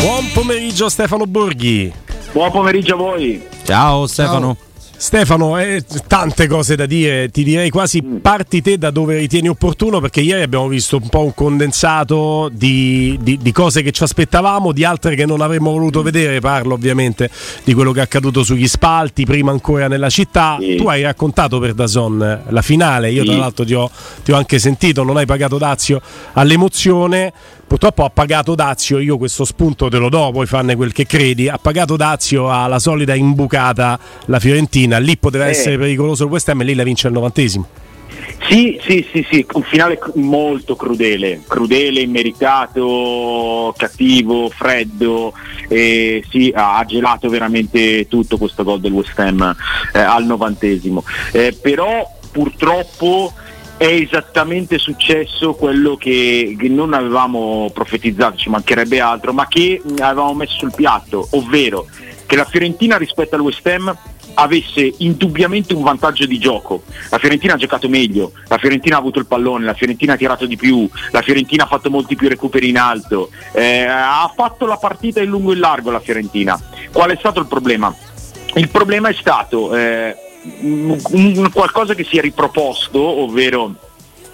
Buon pomeriggio Stefano Borghi. Buon pomeriggio a voi. Ciao Stefano. Stefano, eh, tante cose da dire, ti direi quasi parti te da dove ritieni opportuno perché ieri abbiamo visto un po' un condensato di, di, di cose che ci aspettavamo, di altre che non avremmo voluto vedere, parlo ovviamente di quello che è accaduto sugli spalti, prima ancora nella città, Sì. tu hai raccontato per Dazon la finale, io Sì. tra l'altro ti ho, ti ho anche sentito, non hai pagato Dazio all'emozione, purtroppo ha pagato Dazio, io questo spunto te lo do, puoi farne quel che credi, ha pagato Dazio alla solita imbucata la Fiorentina, lì poteva Eh. essere pericoloso il West Ham e lì la vince al novantesimo. Sì, sì, sì, sì, un finale molto crudele, crudele, immeritato, cattivo, freddo, e sì, ha ha gelato veramente tutto questo gol del West Ham eh, al novantesimo. Eh, però purtroppo è esattamente successo quello che, che non avevamo profetizzato, ci mancherebbe altro, ma che avevamo messo sul piatto, ovvero che la Fiorentina rispetto al West Ham avesse indubbiamente un vantaggio di gioco. La Fiorentina ha giocato meglio, la Fiorentina ha avuto il pallone, la Fiorentina ha tirato di più, la Fiorentina ha fatto molti più recuperi in alto, eh, ha fatto la partita in lungo e in largo la Fiorentina. Qual è stato il problema? Il problema è stato eh, un- qualcosa che si è riproposto, ovvero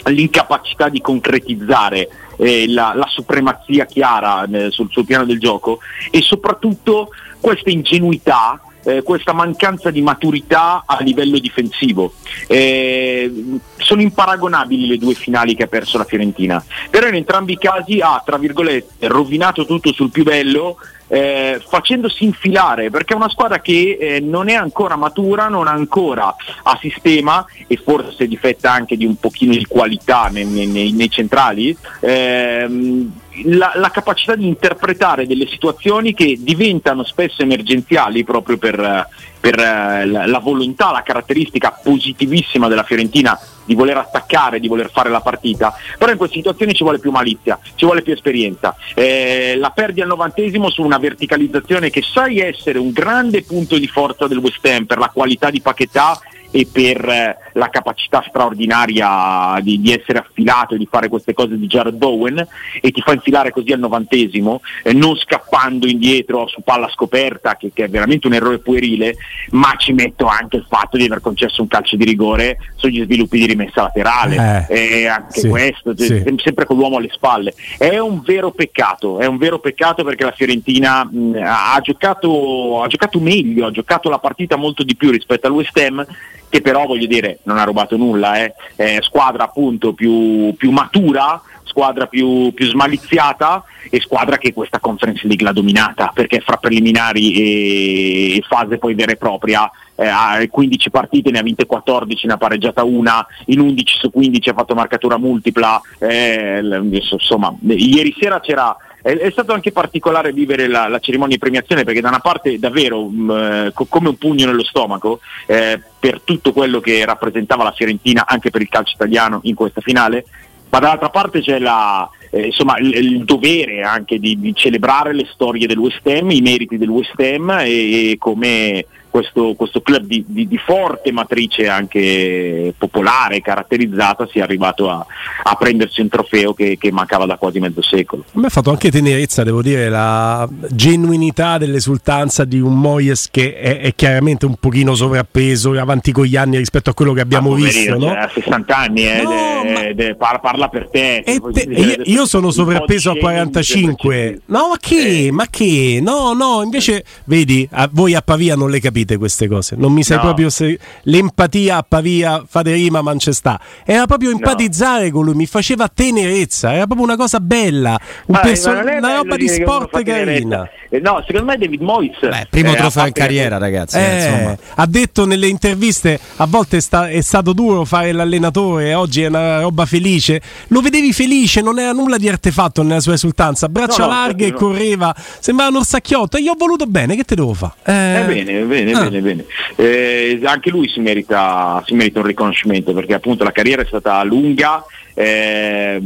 l'incapacità di concretizzare eh, la, la supremazia chiara eh, sul, sul piano del gioco e soprattutto questa ingenuità, eh, questa mancanza di maturità a livello difensivo. Eh, sono imparagonabili le due finali che ha perso la Fiorentina, però in entrambi i casi ha, tra virgolette, rovinato tutto sul più bello eh, facendosi infilare perché è una squadra che eh, non è ancora matura, non ha ancora a sistema e forse difetta anche di un pochino di qualità nei, nei- nei- centrali, ehm, la, la capacità di interpretare delle situazioni che diventano spesso emergenziali proprio per, per, eh, la, volontà, la caratteristica positivissima della Fiorentina di voler attaccare, di voler fare la partita, però in queste situazioni ci vuole più malizia, ci vuole più esperienza. Eh, la perdi al novantesimo su una verticalizzazione che sai essere un grande punto di forza del West Ham per la qualità di Paquetà e per eh, la capacità straordinaria di, di essere affilato e di fare queste cose di Jared Bowen e ti fa infilare così al novantesimo, eh, non scappando indietro su palla scoperta, che, che è veramente un errore puerile, ma ci metto anche il fatto di aver concesso un calcio di rigore sugli sviluppi di rimessa laterale, Eh, e anche sì, questo, cioè, sì. sem- sempre con l'uomo alle spalle. È un vero peccato, è un vero peccato perché la Fiorentina mh, ha, giocato, ha giocato meglio, ha giocato la partita molto di più rispetto al West Ham che però voglio dire non ha rubato nulla, eh. È squadra appunto più, più matura, squadra più, più smaliziata e squadra che questa Conference League l'ha dominata perché fra preliminari e, fase poi vera e propria eh, ha 15 partite, ne ha vinte 14, ne ha pareggiata una, in 11 su 15 ha fatto marcatura multipla, eh, insomma ieri sera c'era è, è stato anche particolare vivere la, la cerimonia di premiazione perché da una parte davvero mh, eh, co- come un pugno nello stomaco eh, per tutto quello che rappresentava la Fiorentina anche per il calcio italiano in questa finale, ma dall'altra parte c'è la, eh, insomma, il, il dovere anche di, di celebrare le storie del West Ham, i meriti del West Ham e, e come questo, questo club di, di, di, forte matrice anche popolare, caratterizzata, sia arrivato a, a prendersi un trofeo che, che, mancava da quasi mezzo secolo. A me ha fatto anche tenerezza, devo dire, la genuinità dell'esultanza di un Moyes che è, è chiaramente un pochino sovrappeso, avanti con gli anni rispetto a quello che abbiamo ma visto. No? Ha 60 anni, eh, no, de, de, parla, parla, per te. te io, io, sono sovrappeso a 45. No, ma che? Ma che? No, no, invece, vedi, a, voi a Pavia non le capite capite queste cose. Non mi sai no. proprio se l'empatia a Pavia, fate rima, ma non c'è sta. Era proprio empatizzare no. con lui, mi faceva tenerezza, era proprio una cosa bella, un perso- una roba di sport carina. Eh, no, secondo me David Moyes. Beh, primo eh, trofeo in carriera, ragazzi. Eh, ha detto nelle interviste: a volte è, sta- è, stato duro fare l'allenatore, oggi è una roba felice. Lo vedevi felice, non era nulla di artefatto nella sua esultanza. Braccia no, larghe e correva, sembrava un orsacchiotto. E io ho voluto bene, che te devo fare? Eh, bene, bene bene, ah. bene, bene. Eh, anche lui si merita, si merita, un riconoscimento perché appunto la carriera è stata lunga, eh,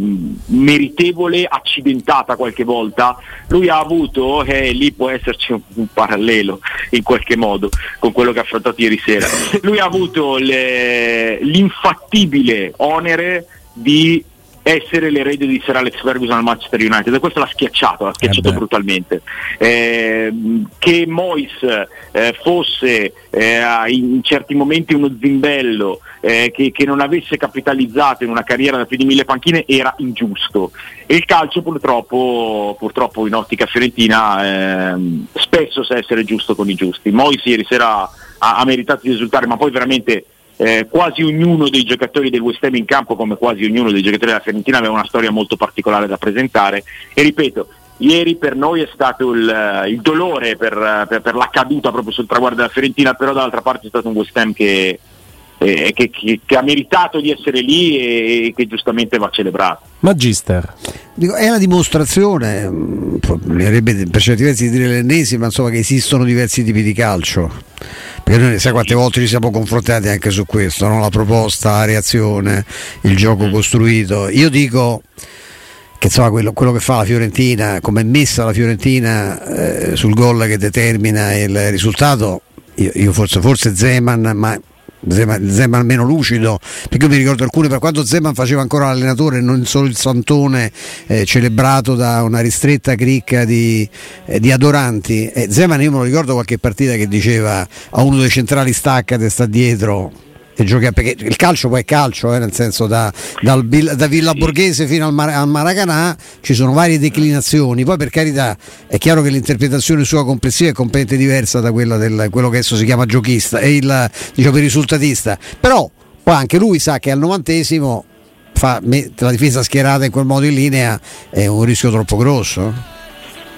meritevole, accidentata qualche volta. Lui ha avuto, e eh, lì può esserci un, un, parallelo in qualche modo con quello che ha affrontato ieri sera, lui ha avuto le, l'infattibile onere di essere l'erede di Sir Alex Ferguson al Manchester United e questo l'ha schiacciato, l'ha schiacciato eh brutalmente. Eh, che Mois eh, fosse eh, in certi momenti uno zimbello, eh, che, che, non avesse capitalizzato in una carriera da più di mille panchine era ingiusto. E il calcio purtroppo, purtroppo in ottica fiorentina ehm, spesso sa essere giusto con i giusti. Mois ieri sera ha, ha meritato di risultare, ma poi veramente eh, quasi ognuno dei giocatori del West Ham in campo, come quasi ognuno dei giocatori della Fiorentina, aveva una storia molto particolare da presentare. E ripeto, ieri per noi è stato il, il dolore per, per, per, la caduta proprio sul traguardo della Fiorentina, però dall'altra parte è stato un West Ham che, eh, che, che, che, ha meritato di essere lì e, che giustamente va celebrato. Magister. Dico, è la dimostrazione, mm, mi avrebbe per certi versi di dire l'ennesima, insomma, che esistono diversi tipi di calcio perché noi sai quante volte ci siamo confrontati anche su questo, no? la proposta, la reazione, il gioco costruito. Io dico che insomma quello, quello che fa la Fiorentina, come è messa la Fiorentina eh, sul gol che determina il risultato, io, io forse, forse Zeman, ma Zeman, Zeman meno lucido perché io mi ricordo alcune per quando Zeman faceva ancora l'allenatore non solo il santone eh, celebrato da una ristretta cricca di, eh, di adoranti. Eh, Zeman io me lo ricordo qualche partita che diceva a uno dei centrali stacca e sta dietro gioca, perché il calcio poi è calcio, eh, nel senso da, dal, da Villa Borghese fino al, Mar- al, Maracanà ci sono varie declinazioni, poi per carità è chiaro che l'interpretazione sua complessiva è completamente diversa da quella del quello che adesso si chiama giochista e il, diciamo, il risultatista, però poi anche lui sa che al novantesimo fa, la difesa schierata in quel modo in linea è un rischio troppo grosso.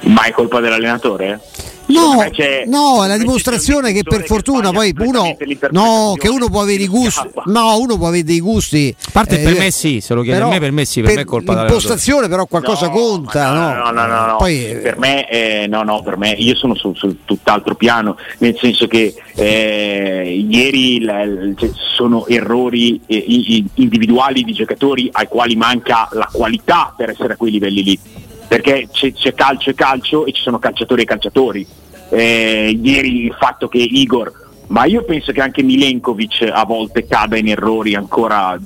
Ma è colpa dell'allenatore? No, no, è la dimostrazione che per fortuna poi uno, no, che uno può avere i gusti, no, uno può avere dei gusti. A parte eh, per me sì, se lo chiede a me per me sì, per, per me è colpa l'impostazione però qualcosa no, conta, no? No, no, no, no, Poi, per me eh, no, no, per me io sono sul, sul tutt'altro piano, nel senso che eh, ieri la, cioè, sono errori eh, individuali di giocatori ai quali manca la qualità per essere a quei livelli lì perché c'è, c'è calcio e calcio e ci sono calciatori e calciatori. Eh, ieri il fatto che Igor ma io penso che anche Milenkovic a volte cada in errori ancora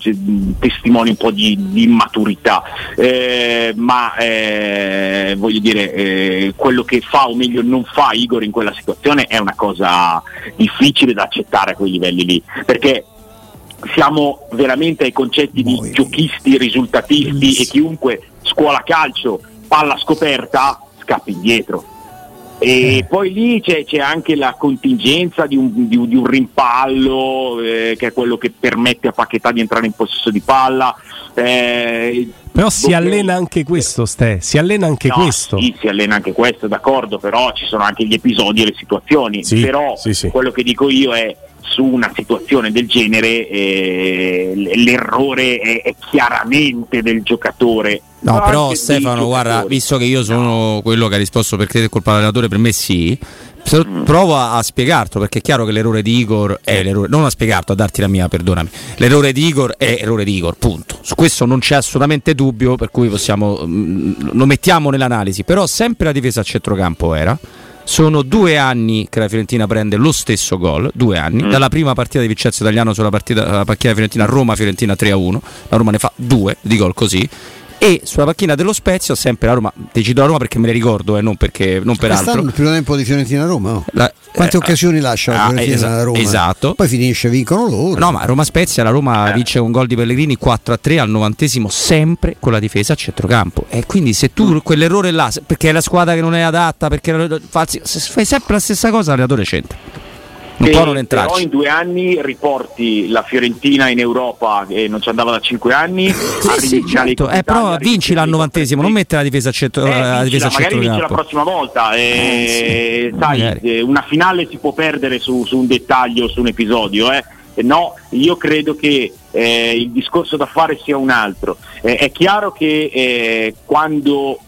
testimoni un po' di, di immaturità. Eh, ma eh, voglio dire eh, quello che fa o meglio non fa Igor in quella situazione è una cosa difficile da accettare a quei livelli lì. Perché siamo veramente ai concetti di giochisti risultatisti e chiunque scuola calcio palla scoperta scappi indietro. E eh. poi lì c'è, c'è, anche la contingenza di un, di, di un rimpallo, eh, che è quello che permette a Paquetà di entrare in possesso di palla. Eh, però si allena anche questo, Ste, si allena anche no, questo. Sì, si allena anche questo, d'accordo, però ci sono anche gli episodi e le situazioni. Sì, però sì, sì. quello che dico io è su una situazione del genere eh, l'errore è, è chiaramente del giocatore No, però Stefano, guarda, visto che io sono quello che ha risposto perché è colpa dell'allenatore, per me sì. Mm. Prova a spiegarlo perché è chiaro che l'errore di Igor è l'errore, non a spiegarlo, a darti la mia, perdonami. L'errore di Igor è errore di Igor, punto. Su questo non c'è assolutamente dubbio, per cui possiamo, mm, lo mettiamo nell'analisi. Però sempre la difesa a centrocampo era Sono due anni che la Fiorentina prende lo stesso gol, due anni, mm. dalla prima partita di Vincenzo Italiano sulla partita, partita Fiorentina Roma-Fiorentina 3-1, la Roma ne fa due di gol così e sulla panchina dello Spezia sempre la Roma decido la Roma perché me le ricordo e eh, non, perché, non per altro il primo tempo di Fiorentina-Roma oh. la, quante eh, occasioni lascia la Fiorentina ah, Roma esatto poi finisce vincono loro no ma Roma-Spezia la Roma eh. vince un gol di Pellegrini 4-3 al novantesimo sempre con la difesa a centrocampo e quindi se tu mm. quell'errore là perché è la squadra che non è adatta perché fai sempre la stessa cosa l'allenatore c'entra non può non entrarci. Però in due anni riporti la Fiorentina in Europa e non ci andava da cinque anni. sì, sì, certo. eh, però vinci al novantesimo, non mette la difesa a centro. Eh, la difesa magari vinci la prossima volta. Eh, eh, sai, eh, una finale si può perdere su, su un dettaglio, su un episodio. Eh. No, io credo che eh, il discorso da fare sia un altro. Eh, è chiaro che eh, quando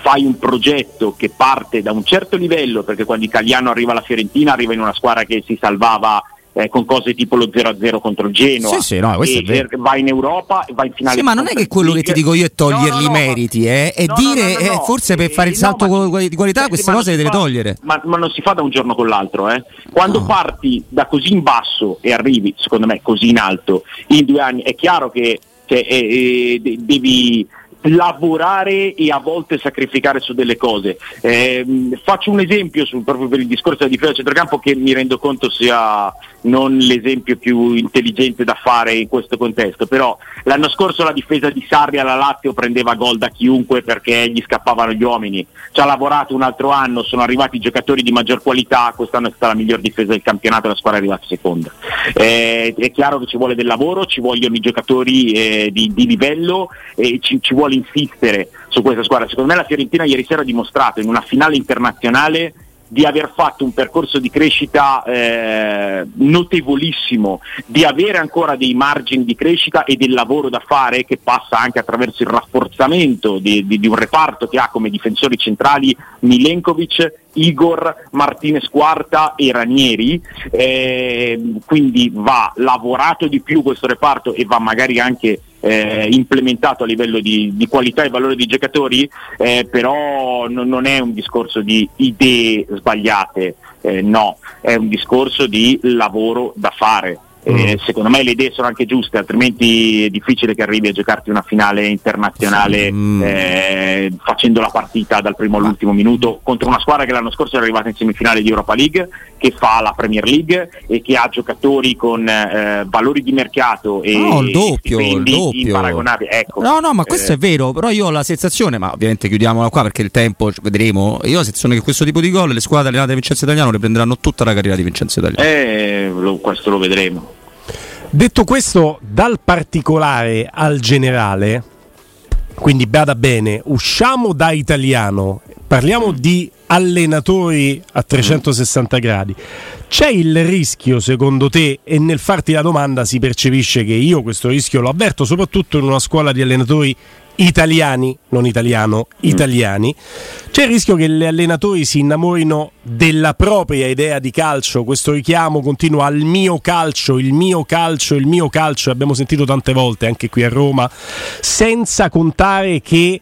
fai un progetto che parte da un certo livello, perché quando Italiano arriva alla Fiorentina arriva in una squadra che si salvava eh, con cose tipo lo 0-0 contro il Genoa. Sì, sì, no, e va in Europa e va in finale. Sì, ma non è che quello che ti dico io è togliergli i no, no, meriti, eh, è dire eh, forse per fare il eh, salto di qualità eh, queste cose le deve togliere. Ma, ma, non si fa da un giorno con l'altro. Eh. Quando parti da così in basso e arrivi, secondo me, così in alto in due anni, è chiaro che cioè, eh, devi lavorare e a volte sacrificare su delle cose. Eh, faccio un esempio su, proprio per il discorso della difesa centrocampo che mi rendo conto sia non l'esempio più intelligente da fare in questo contesto, però l'anno scorso la difesa di Sarri alla Lazio prendeva gol da chiunque perché gli scappavano gli uomini, ci ha lavorato un altro anno, sono arrivati giocatori di maggior qualità, quest'anno è stata la miglior difesa del campionato la squadra è arrivata seconda. Eh, è chiaro che ci vuole del lavoro, ci vogliono i giocatori eh, di, di, livello e ci, ci vuole insistere su questa squadra. Secondo me la Fiorentina ieri sera ha dimostrato in una finale internazionale di aver fatto un percorso di crescita eh, notevolissimo, di avere ancora dei margini di crescita e del lavoro da fare che passa anche attraverso il rafforzamento di, di, di un reparto che ha come difensori centrali Milenkovic, Igor, Martinez Quarta e Ranieri, eh, quindi va lavorato di più questo reparto e va magari anche eh, implementato a livello di, di, qualità e valore dei giocatori, eh, però non, non, è un discorso di idee sbagliate, eh, no, è un discorso di lavoro da fare. Eh, mm. secondo me le idee sono anche giuste, altrimenti è difficile che arrivi a giocarti una finale internazionale mm. eh, facendo la partita dal primo all'ultimo minuto contro una squadra che l'anno scorso è arrivata in semifinale di Europa League, che fa la Premier League e che ha giocatori con eh, valori di mercato e no, il doppio, il doppio. Ecco. No, no, ma questo è eh. vero, però io ho la sensazione, ma ovviamente chiudiamola qua perché il tempo vedremo, io ho la sensazione che questo tipo di gol le squadre allenate da Vincenzo Italiano le prenderanno tutta la carriera di Vincenzo Italiano. Eh, lo, questo lo vedremo. Detto questo, dal particolare al generale, quindi bada bene, usciamo da italiano, parliamo di allenatori a 360 gradi. C'è il rischio, secondo te, e nel farti la domanda si percepisce che io questo rischio lo avverto, soprattutto in una scuola di allenatori italiani, non italiano, mm. italiani, c'è il rischio che gli allenatori si innamorino della propria idea di calcio, questo richiamo continuo al mio calcio, il mio calcio, il mio calcio, abbiamo sentito tante volte anche qui a Roma, senza contare che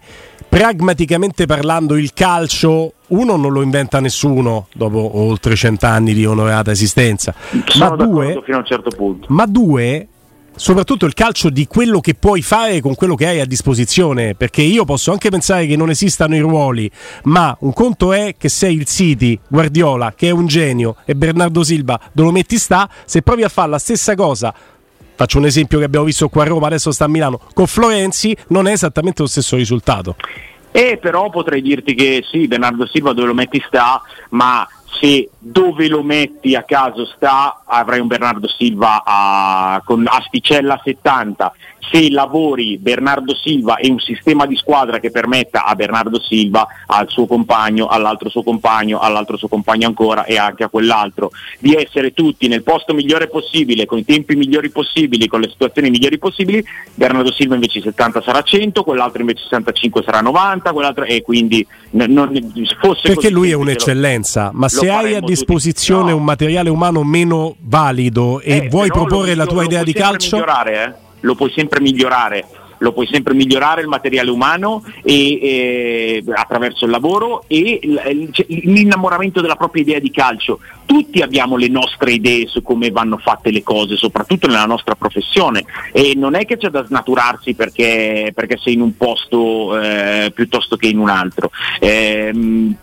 pragmaticamente parlando il calcio uno non lo inventa nessuno dopo oltre cent'anni di onorata esistenza, ma due, fino a un certo punto. ma due soprattutto il calcio di quello che puoi fare con quello che hai a disposizione, perché io posso anche pensare che non esistano i ruoli, ma un conto è che sei il City, Guardiola, che è un genio, e Bernardo Silva, dove lo metti sta, se provi a fare la stessa cosa faccio un esempio che abbiamo visto qua a Roma, adesso sta a Milano, con Florenzi non è esattamente lo stesso risultato. E però potrei dirti che sì, Bernardo Silva dove lo metti sta, ma se dove lo metti a caso sta avrai un Bernardo Silva a, con asticella 70 se lavori Bernardo Silva e un sistema di squadra che permetta a Bernardo Silva, al suo compagno, all'altro suo compagno, all'altro suo compagno ancora e anche a quell'altro, di essere tutti nel posto migliore possibile, con i tempi migliori possibili, con le situazioni migliori possibili, Bernardo Silva invece 70 sarà 100, quell'altro invece 65 sarà 90, quell'altro e quindi non, fosse Perché lui è un'eccellenza, ma se hai a disposizione no. un materiale umano meno valido e eh, vuoi proporre la tua idea di calcio... Migliorare, eh? lo puoi sempre migliorare. Lo puoi sempre migliorare il materiale umano e, e, attraverso il lavoro e l'innamoramento della propria idea di calcio. Tutti abbiamo le nostre idee su come vanno fatte le cose, soprattutto nella nostra professione e non è che c'è da snaturarsi perché, perché sei in un posto eh, piuttosto che in un altro. Eh,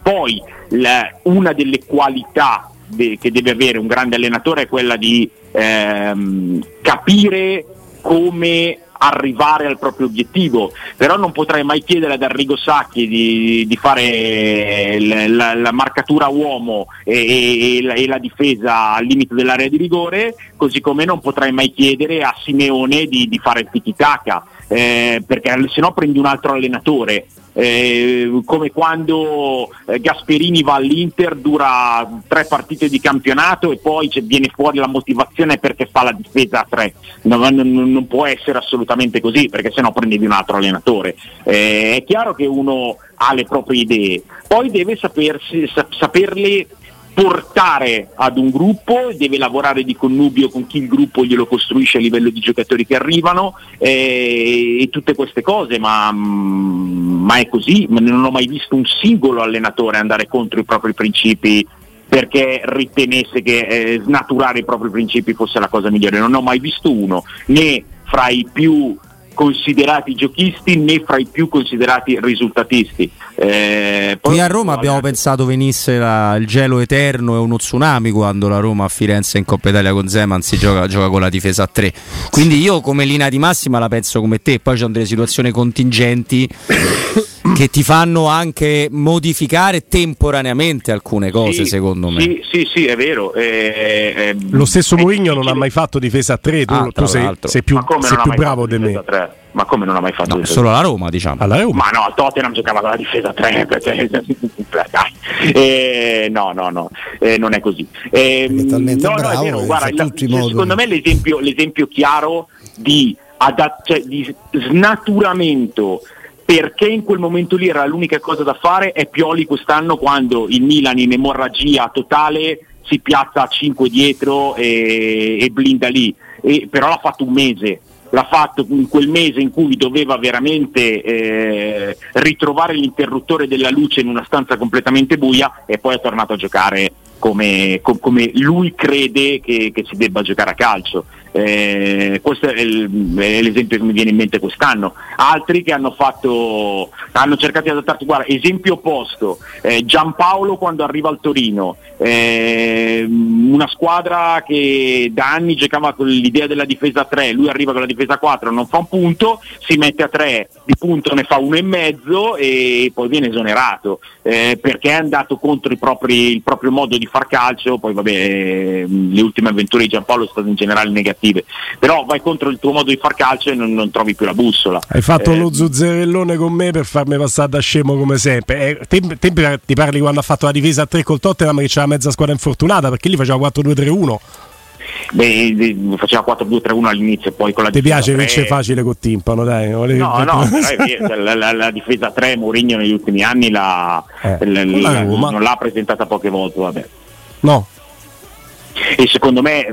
poi la, una delle qualità de, che deve avere un grande allenatore è quella di ehm, capire come arrivare al proprio obiettivo, però non potrei mai chiedere ad Arrigo Sacchi di, di fare la, la, marcatura uomo e, e, la, e, la, difesa al limite dell'area di rigore, così come non potrei mai chiedere a Simeone di, di fare il tiki-taka, eh, perché se no prendi un altro allenatore eh, come quando eh, Gasperini va all'Inter, dura tre partite di campionato e poi viene fuori la motivazione perché fa la difesa a tre. Non, non, non può essere assolutamente così perché sennò prendevi un altro allenatore. Eh, è chiaro che uno ha le proprie idee, poi deve sapersi, saperle portare ad un gruppo, deve lavorare di connubio con chi il gruppo glielo costruisce a livello di giocatori che arrivano eh, e tutte queste cose, ma, mm, ma, è così, non ho mai visto un singolo allenatore andare contro i propri principi perché ritenesse che eh, snaturare i propri principi fosse la cosa migliore, non ho mai visto uno, né fra i più considerati giochisti né fra i più considerati risultatisti. Eh, Qui a Roma abbiamo pensato venisse la, il gelo eterno e uno tsunami quando la Roma a Firenze in Coppa Italia con Zeman si gioca, gioca con la difesa a 3. Quindi io come linea di massima la penso come te, poi c'è delle situazioni contingenti che ti fanno anche modificare temporaneamente alcune cose, sì, secondo me. Sì, sì, sì è vero. Eh, eh, Lo stesso Mourinho non ha mai fatto difesa a 3, tu, ah, tu sei, sei, più, sei più bravo di me. Ma come non ha mai fatto no, solo la Roma, diciamo. Alla Roma. Ma no, al Tottenham giocava con la difesa a 3. eh, no, no, no, eh, non è così. Eh, è talmente no, bravo, no, è vero, guarda, la, secondo me l'esempio, l'esempio chiaro di, adat- cioè, di snaturamento perché in quel momento lì era l'unica cosa da fare è Pioli quest'anno quando il Milan in emorragia totale si piazza a 5 dietro e, e blinda lì, e, però l'ha fatto un mese, l'ha fatto in quel mese in cui doveva veramente eh, ritrovare l'interruttore della luce in una stanza completamente buia e poi è tornato a giocare come, come lui crede che, che, si debba giocare a calcio. Eh, questo è, il, è, l'esempio che mi viene in mente quest'anno. Altri che hanno fatto, hanno cercato di adattarsi. Guarda, esempio opposto, eh, Giampaolo quando arriva al Torino, eh, una squadra che da anni giocava con l'idea della difesa 3, lui arriva con la difesa 4, non fa un punto, si mette a 3, di punto ne fa uno e mezzo e poi viene esonerato eh, perché è andato contro propri, il proprio modo di far calcio, poi vabbè eh, le ultime avventure di Giampaolo sono state in generale negative, però vai contro il tuo modo di far calcio e non, non trovi più la bussola. Hai fatto eh, lo zuzzerellone con me per farmi passare da scemo come sempre. Eh, te, te, ti parli quando ha fatto la difesa a 3 col Tottenham che c'era mezza squadra infortunata perché lì faceva 4-2-3-1. Beh, faceva 4-2-3-1 all'inizio poi con la Ti piace vincere facile con timpano, dai. No, no, la, la, la, difesa 3 Mourinho negli ultimi anni eh, la, non l'ha presentata poche volte, vabbè. No. E secondo me,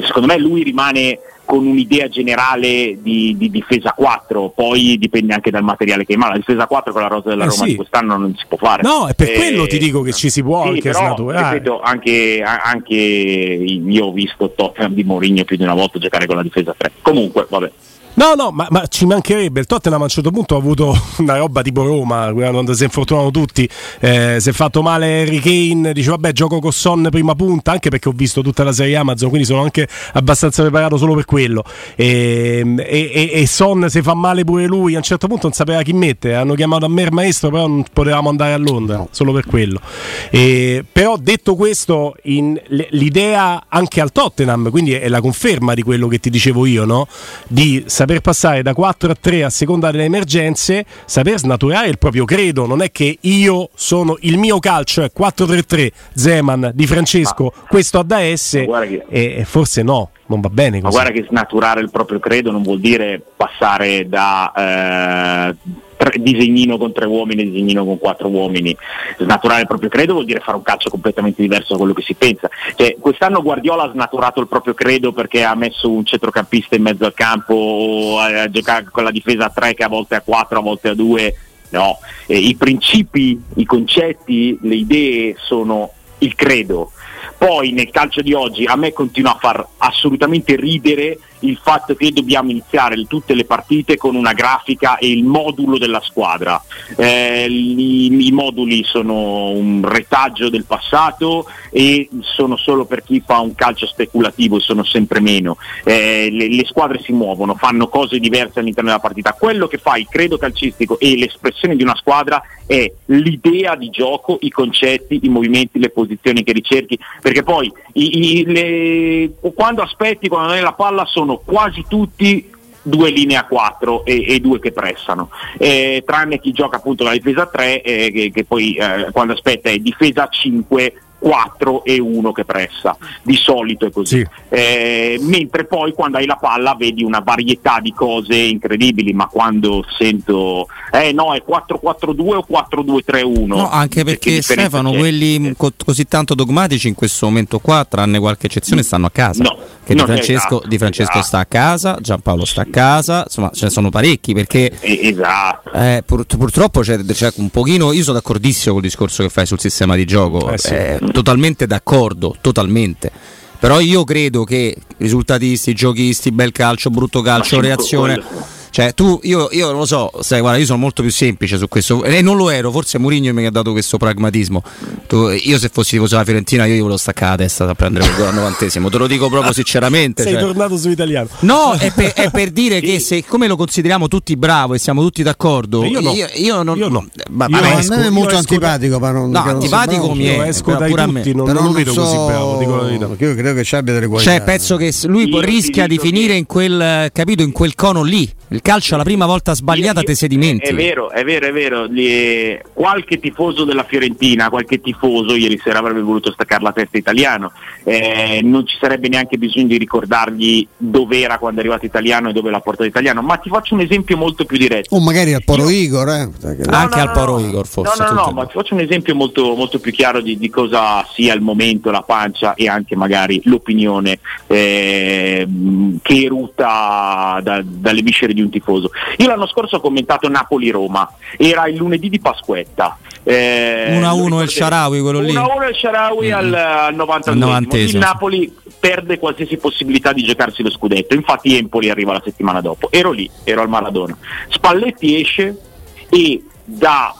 secondo me lui rimane con un'idea generale di, di, difesa 4, poi dipende anche dal materiale che hai, ma la difesa 4 con la rosa della eh Roma sì. di quest'anno non si può fare. No, è per eh, quello ti dico che ci si può sì, anche però, snaturare. Ripeto, anche, anche io ho visto Tottenham di Mourinho più di una volta giocare con la difesa 3. Comunque, vabbè. No, no, ma, ma, ci mancherebbe. Il Tottenham a un certo punto ha avuto una roba tipo Roma, quando si infortunano tutti. Eh, si è fatto male Harry Kane, dice vabbè gioco con Son prima punta, anche perché ho visto tutta la serie Amazon, quindi sono anche abbastanza preparato solo per quello. E, e, e, Son si fa male pure lui, a un certo punto non sapeva chi mette. Hanno chiamato a me il maestro, però non potevamo andare a Londra, solo per quello. E, però detto questo, in, l'idea anche al Tottenham, quindi è la conferma di quello che ti dicevo io, no? Di saper passare da 4 a 3 a seconda delle emergenze, saper snaturare il proprio credo. Non è che io sono il mio calcio, è 4-3-3, Zeman, Di Francesco, ma, questo ha da S, che, e forse no. Non va bene così. Ma guarda che snaturare il proprio credo non vuol dire passare da eh, tre, disegnino con tre uomini, disegnino con quattro uomini. Snaturare il proprio credo vuol dire fare un calcio completamente diverso da quello che si pensa. Cioè, quest'anno Guardiola ha snaturato il proprio credo perché ha messo un centrocampista in mezzo al campo a, a giocare con la difesa a tre che a volte a quattro, a volte a due. No, eh, i principi, i concetti, le idee sono il credo. Poi nel calcio di oggi a me continua a far assolutamente ridere il fatto che dobbiamo iniziare tutte le partite con una grafica e il modulo della squadra. Eh, i, i, moduli sono un retaggio del passato e sono solo per chi fa un calcio speculativo e sono sempre meno. Eh, le, le, squadre si muovono, fanno cose diverse all'interno della partita. Quello che fa il credo calcistico e l'espressione di una squadra è l'idea di gioco, i concetti, i movimenti, le posizioni che ricerchi, perché poi i, i, le, quando aspetti, quando non hai la palla sono sono quasi tutti due linee a 4 e, e, due che pressano, eh, tranne chi gioca appunto la difesa a 3 eh, che, che, poi eh, quando aspetta è difesa a 5 4 e 1 che pressa, di solito è così. Sì. Eh, mentre poi quando hai la palla vedi una varietà di cose incredibili, ma quando sento eh no è 4-4-2 o 4-2-3-1. No, anche perché Stefano, c'è? quelli co- così tanto dogmatici in questo momento qua, tranne qualche eccezione, stanno a casa. No. Che di Francesco, esatto, di Francesco esatto. sta a casa, Giampaolo sta a casa, insomma ce ne sono parecchi perché esatto. eh, pur- purtroppo c'è, c'è, un pochino, io sono d'accordissimo col discorso che fai sul sistema di gioco, eh sì. eh, totalmente d'accordo, totalmente. Però io credo che risultatisti, giochisti, bel calcio, brutto calcio, reazione. Quello cioè, tu, io, io non lo so, sai, guarda, io sono molto più semplice su questo. E non lo ero, forse Mourinho mi ha dato questo pragmatismo. Tu, io se fossi tifoso della Fiorentina, io gli volevo staccare la testa da prendere il gol al novantesimo. Te lo dico proprio sinceramente. Sei cioè. tornato su italiano. No, è per, è per dire che se come lo consideriamo tutti bravo e siamo tutti d'accordo, io, no. io, io non. Io no. Ma, io a me è molto antipatico. Ma non, no, antipatico mi è. esco dai tutti, non, non lo vedo so, così bravo. Dico la verità. Io credo che ci abbia delle qualità. Cioè, penso che lui rischia di finire in quel capito in quel cono lì. Il calcio la prima volta sbagliata io, te sedimenti. È vero, è vero, è vero. Qualche tifoso della Fiorentina, qualche tifoso ieri sera avrebbe voluto staccare la testa italiano. Eh, non ci sarebbe neanche bisogno di ricordargli dove era quando è arrivato italiano e dove l'ha portato italiano. Ma ti faccio un esempio molto più diretto. O magari al Poro io, Igor, eh? No, Anche no, al Poro no, Igor, forse. No, no, no, ma ti faccio un esempio molto, molto più chiaro di, di, cosa sia il momento, la pancia e anche magari l'opinione eh, che eruta da, dalle viscere di un tifoso. Io l'anno scorso ho commentato Napoli-Roma, era il lunedì di Pasquetta. Eh, 1-1 il Sharawi, quello lì. 1-1 il Sharawi mm. al, al 90 Il Napoli perde qualsiasi possibilità di giocarsi lo scudetto. Infatti Empoli arriva la settimana dopo. Ero lì, ero al Maradona. Spalletti esce e da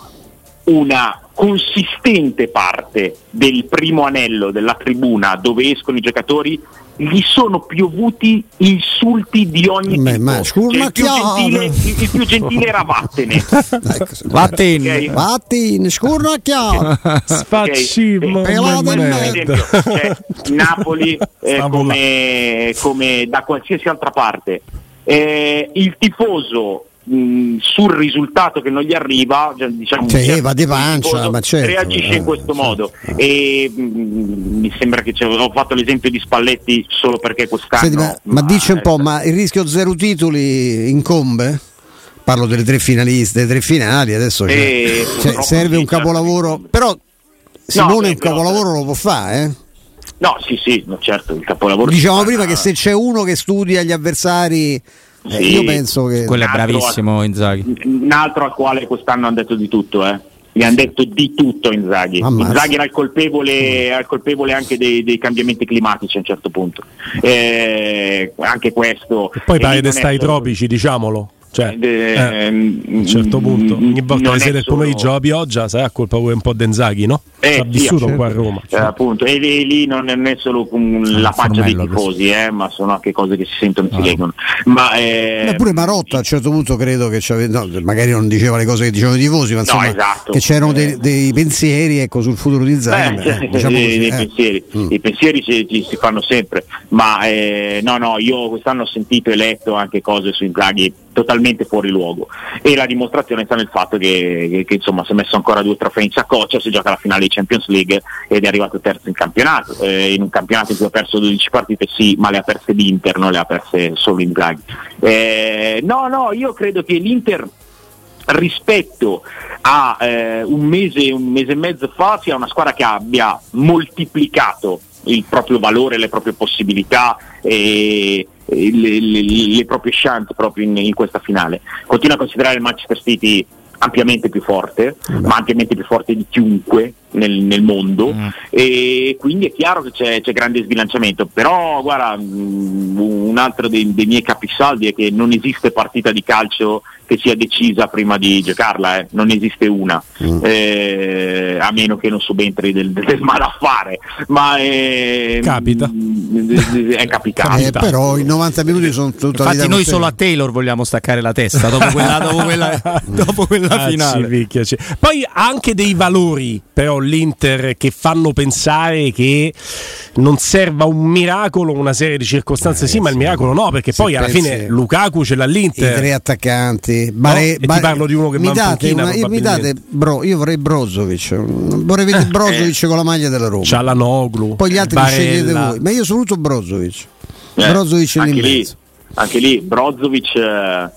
una consistente parte del primo anello della tribuna dove escono i giocatori gli sono piovuti insulti di ogni Beh, tipo. Ma cioè, il, più gentile, il, il, più gentile, era Vattene. ecco, Vattene. Okay. Vattene, scurnacchiato. Spaccismo. Okay. Cioè, Napoli eh, come, come, da qualsiasi altra parte. Eh, il tifoso mh, sul risultato che non gli arriva, cioè, diciamo, cioè, certo, va di pancia, ma certo, reagisce eh, in questo modo. E mh, mi sembra che ho fatto l'esempio di Spalletti solo perché quest'anno. Senti, ma, ma, ma dice un po', ma il rischio zero titoli incombe? Parlo delle tre finaliste, delle tre finali, adesso cioè, cioè, serve un capolavoro, però Simone no, un capolavoro però, lo può fare, eh? No, sì, sì, certo, il capolavoro. Diciamo prima che se c'è uno che studia gli avversari eh, sì, io penso che quello è bravissimo Inzaghi. Un altro al quale quest'anno hanno detto di tutto, eh. Gli hanno detto di tutto Inzaghi. Ammazza. Inzaghi era il colpevole, era il colpevole anche dei, dei, cambiamenti climatici a un certo punto. Eh, anche questo. E poi pare di stare ai tropici, diciamolo. Cioè, eh, a un certo punto, ogni volta che siete il pomeriggio la pioggia, sarà colpa pure un po' Denzaghi, no? Eh, ha vissuto sì, qua a Roma. Cioè. Eh, appunto, e lì, lì, non è solo la faccia dei tifosi, eh, ma sono anche cose che si sentono e si ah. leggono. Ma, eh, Eppure Marotta a un certo punto credo che no, magari non diceva le cose che dicevano i tifosi, ma insomma, no, esatto. che c'erano dei, dei, pensieri ecco, sul futuro di Zaghi. Eh, diciamo dei, dei pensieri. Mm. I pensieri si, si, si, fanno sempre, ma no, no, io quest'anno ho sentito e letto anche cose su Inzaghi totalmente fuori luogo e la dimostrazione sta nel fatto che, che, che insomma si è messo ancora due trofei in saccoccia, si gioca la finale di Champions League ed è arrivato terzo in campionato, eh, in un campionato in cui ha perso 12 partite sì, ma le ha perse l'Inter, non le ha perse solo Inzaghi. Eh, no, no, io credo che l'Inter rispetto a eh, un mese, un mese e mezzo fa sia una squadra che abbia moltiplicato il proprio valore, le proprie possibilità e, le, le, le, proprie chance proprio in, in questa finale. Continuo a considerare il Manchester City ampiamente più forte, ma ampiamente più forte di chiunque nel, nel mondo mm. e quindi è chiaro che c'è, c'è, grande sbilanciamento, però guarda, mh, un altro dei, dei, miei capisaldi è che non esiste partita di calcio che sia decisa prima di giocarla, eh. non esiste una, mm. eh, a meno che non subentri del, del malaffare, ma è, capita. Mh, è capitato. Eh, però i 90 minuti sono tutta Infatti noi solo a Taylor vogliamo staccare la testa dopo quella, dopo quella, dopo quella ah, finale. Picchia, Poi ha anche dei valori, però l'Inter che fanno pensare che non serva un miracolo, una serie di circostanze, eh, sì, ma il miracolo no, perché poi alla fine Lukaku ce l'ha l'Inter. I tre attaccanti. Bare, no? Bare, ti parlo di uno che mi date, una, mi date bro, io vorrei Brozovic, vorrei vedere eh, Brozovic eh. con la maglia della Roma. C'ha la Noglu. Poi gli altri li scegliete voi, ma io tutto Brozovic. Eh, Brozovic anche lì, anche lì Brozovic eh,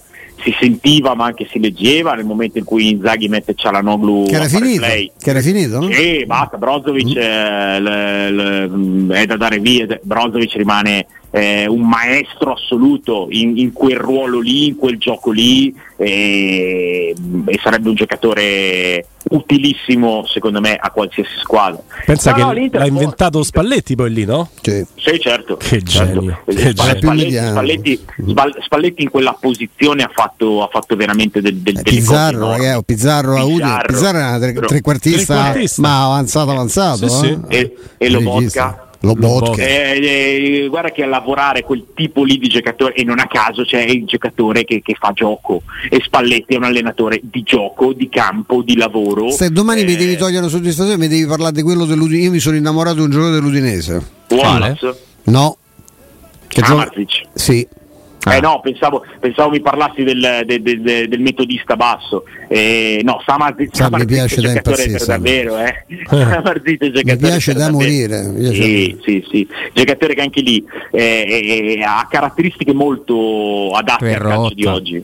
si sentiva ma anche si leggeva nel momento in cui Inzaghi mette Cialanoglu che era finito, play. che era finito no? sì basta Brozovic mm. eh, le, le, è da dare via Brozovic rimane eh, un maestro assoluto in, in, quel ruolo lì, in quel gioco lì e, e, sarebbe un giocatore utilissimo secondo me a qualsiasi squadra. Pensa no, che l'ha inventato Spalletti poi lì, no? Sì, sì certo. Che certo. genio. Che Spalletti, Spalletti, Spalletti, in quella posizione ha fatto, ha fatto veramente del, del eh, Pizzarro, ragazzi, Pizzarro, Pizzarro, Pizzarro, Pizzarro era tre, trequartista, trequartista, ma avanzato avanzato. Sì, eh? sì. E, e lo vodka Lobotka. Eh, eh, guarda che a lavorare quel tipo lì di giocatore, e non a caso c'è il giocatore che, che fa gioco, e Spalletti è un allenatore di gioco, di campo, di lavoro. Se domani eh, mi devi togliere una soddisfazione, mi devi parlare di quello dell'Udinese. Io mi sono innamorato di un giocatore dell'Udinese. Wallace? No. Che Amarzic? Sì. Ah. Eh no, pensavo, pensavo, mi parlassi del, del, del, del metodista basso. Eh, no, Samarzit Sam mi piace da impazzire, davvero, eh. Samarzit è giocatore mi piace da morire. Piace sì, sì, sì. Giocatore che anche lì eh, ha caratteristiche molto adatte al calcio di oggi.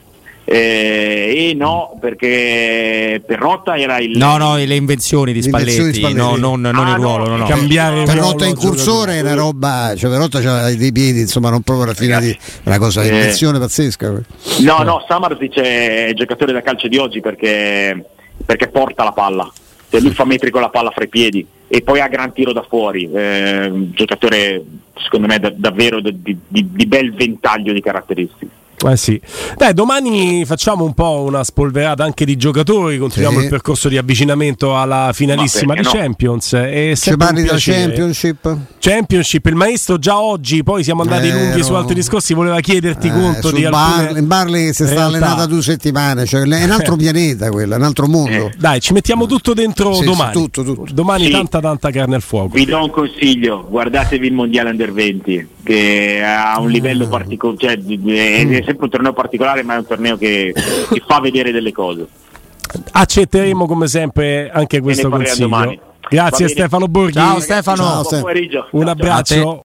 Eh, e no, perché Perrotta era il. No, no, le invenzioni di Spalletti, invenzioni di Spalletti. No, non, non ah, il ruolo. No, no. Cambiare Perrotta in cursore è una roba, cioè Perrotta aveva dei piedi, insomma, non proprio raffinati, una cosa, eh, invenzione pazzesca. No, no, Samarzic è giocatore da calcio di oggi perché, perché porta la palla. Cioè lui fa metri con la palla fra i piedi e poi ha gran tiro da fuori. Eh, giocatore, secondo me, da, davvero di, di, di bel ventaglio di caratteristiche. Eh sì. Dai, domani facciamo un po' una spolverata anche di giocatori, continuiamo sì. il percorso di avvicinamento alla finalissima di no? Champions. E Ci parli della Championship? Championship, il maestro già oggi, poi siamo andati eh, lunghi no. su altri discorsi, voleva chiederti eh, conto di Bar- alcune... Barley si sta allenata due settimane, cioè è un altro pianeta quello, è un altro mondo. Eh. Dai, ci mettiamo tutto dentro sì, domani. Sì, tutto, tutto. Domani sì. tanta tanta carne al fuoco. Vi do un consiglio, guardatevi il Mondiale Under 20 che ha un livello mm. particolare, cioè, è, è sempre un torneo particolare, ma è un torneo che, che fa vedere delle cose. Accetteremo come sempre anche questo consiglio. Grazie Stefano Borghi. Ciao Stefano. Ciao, Un abbraccio.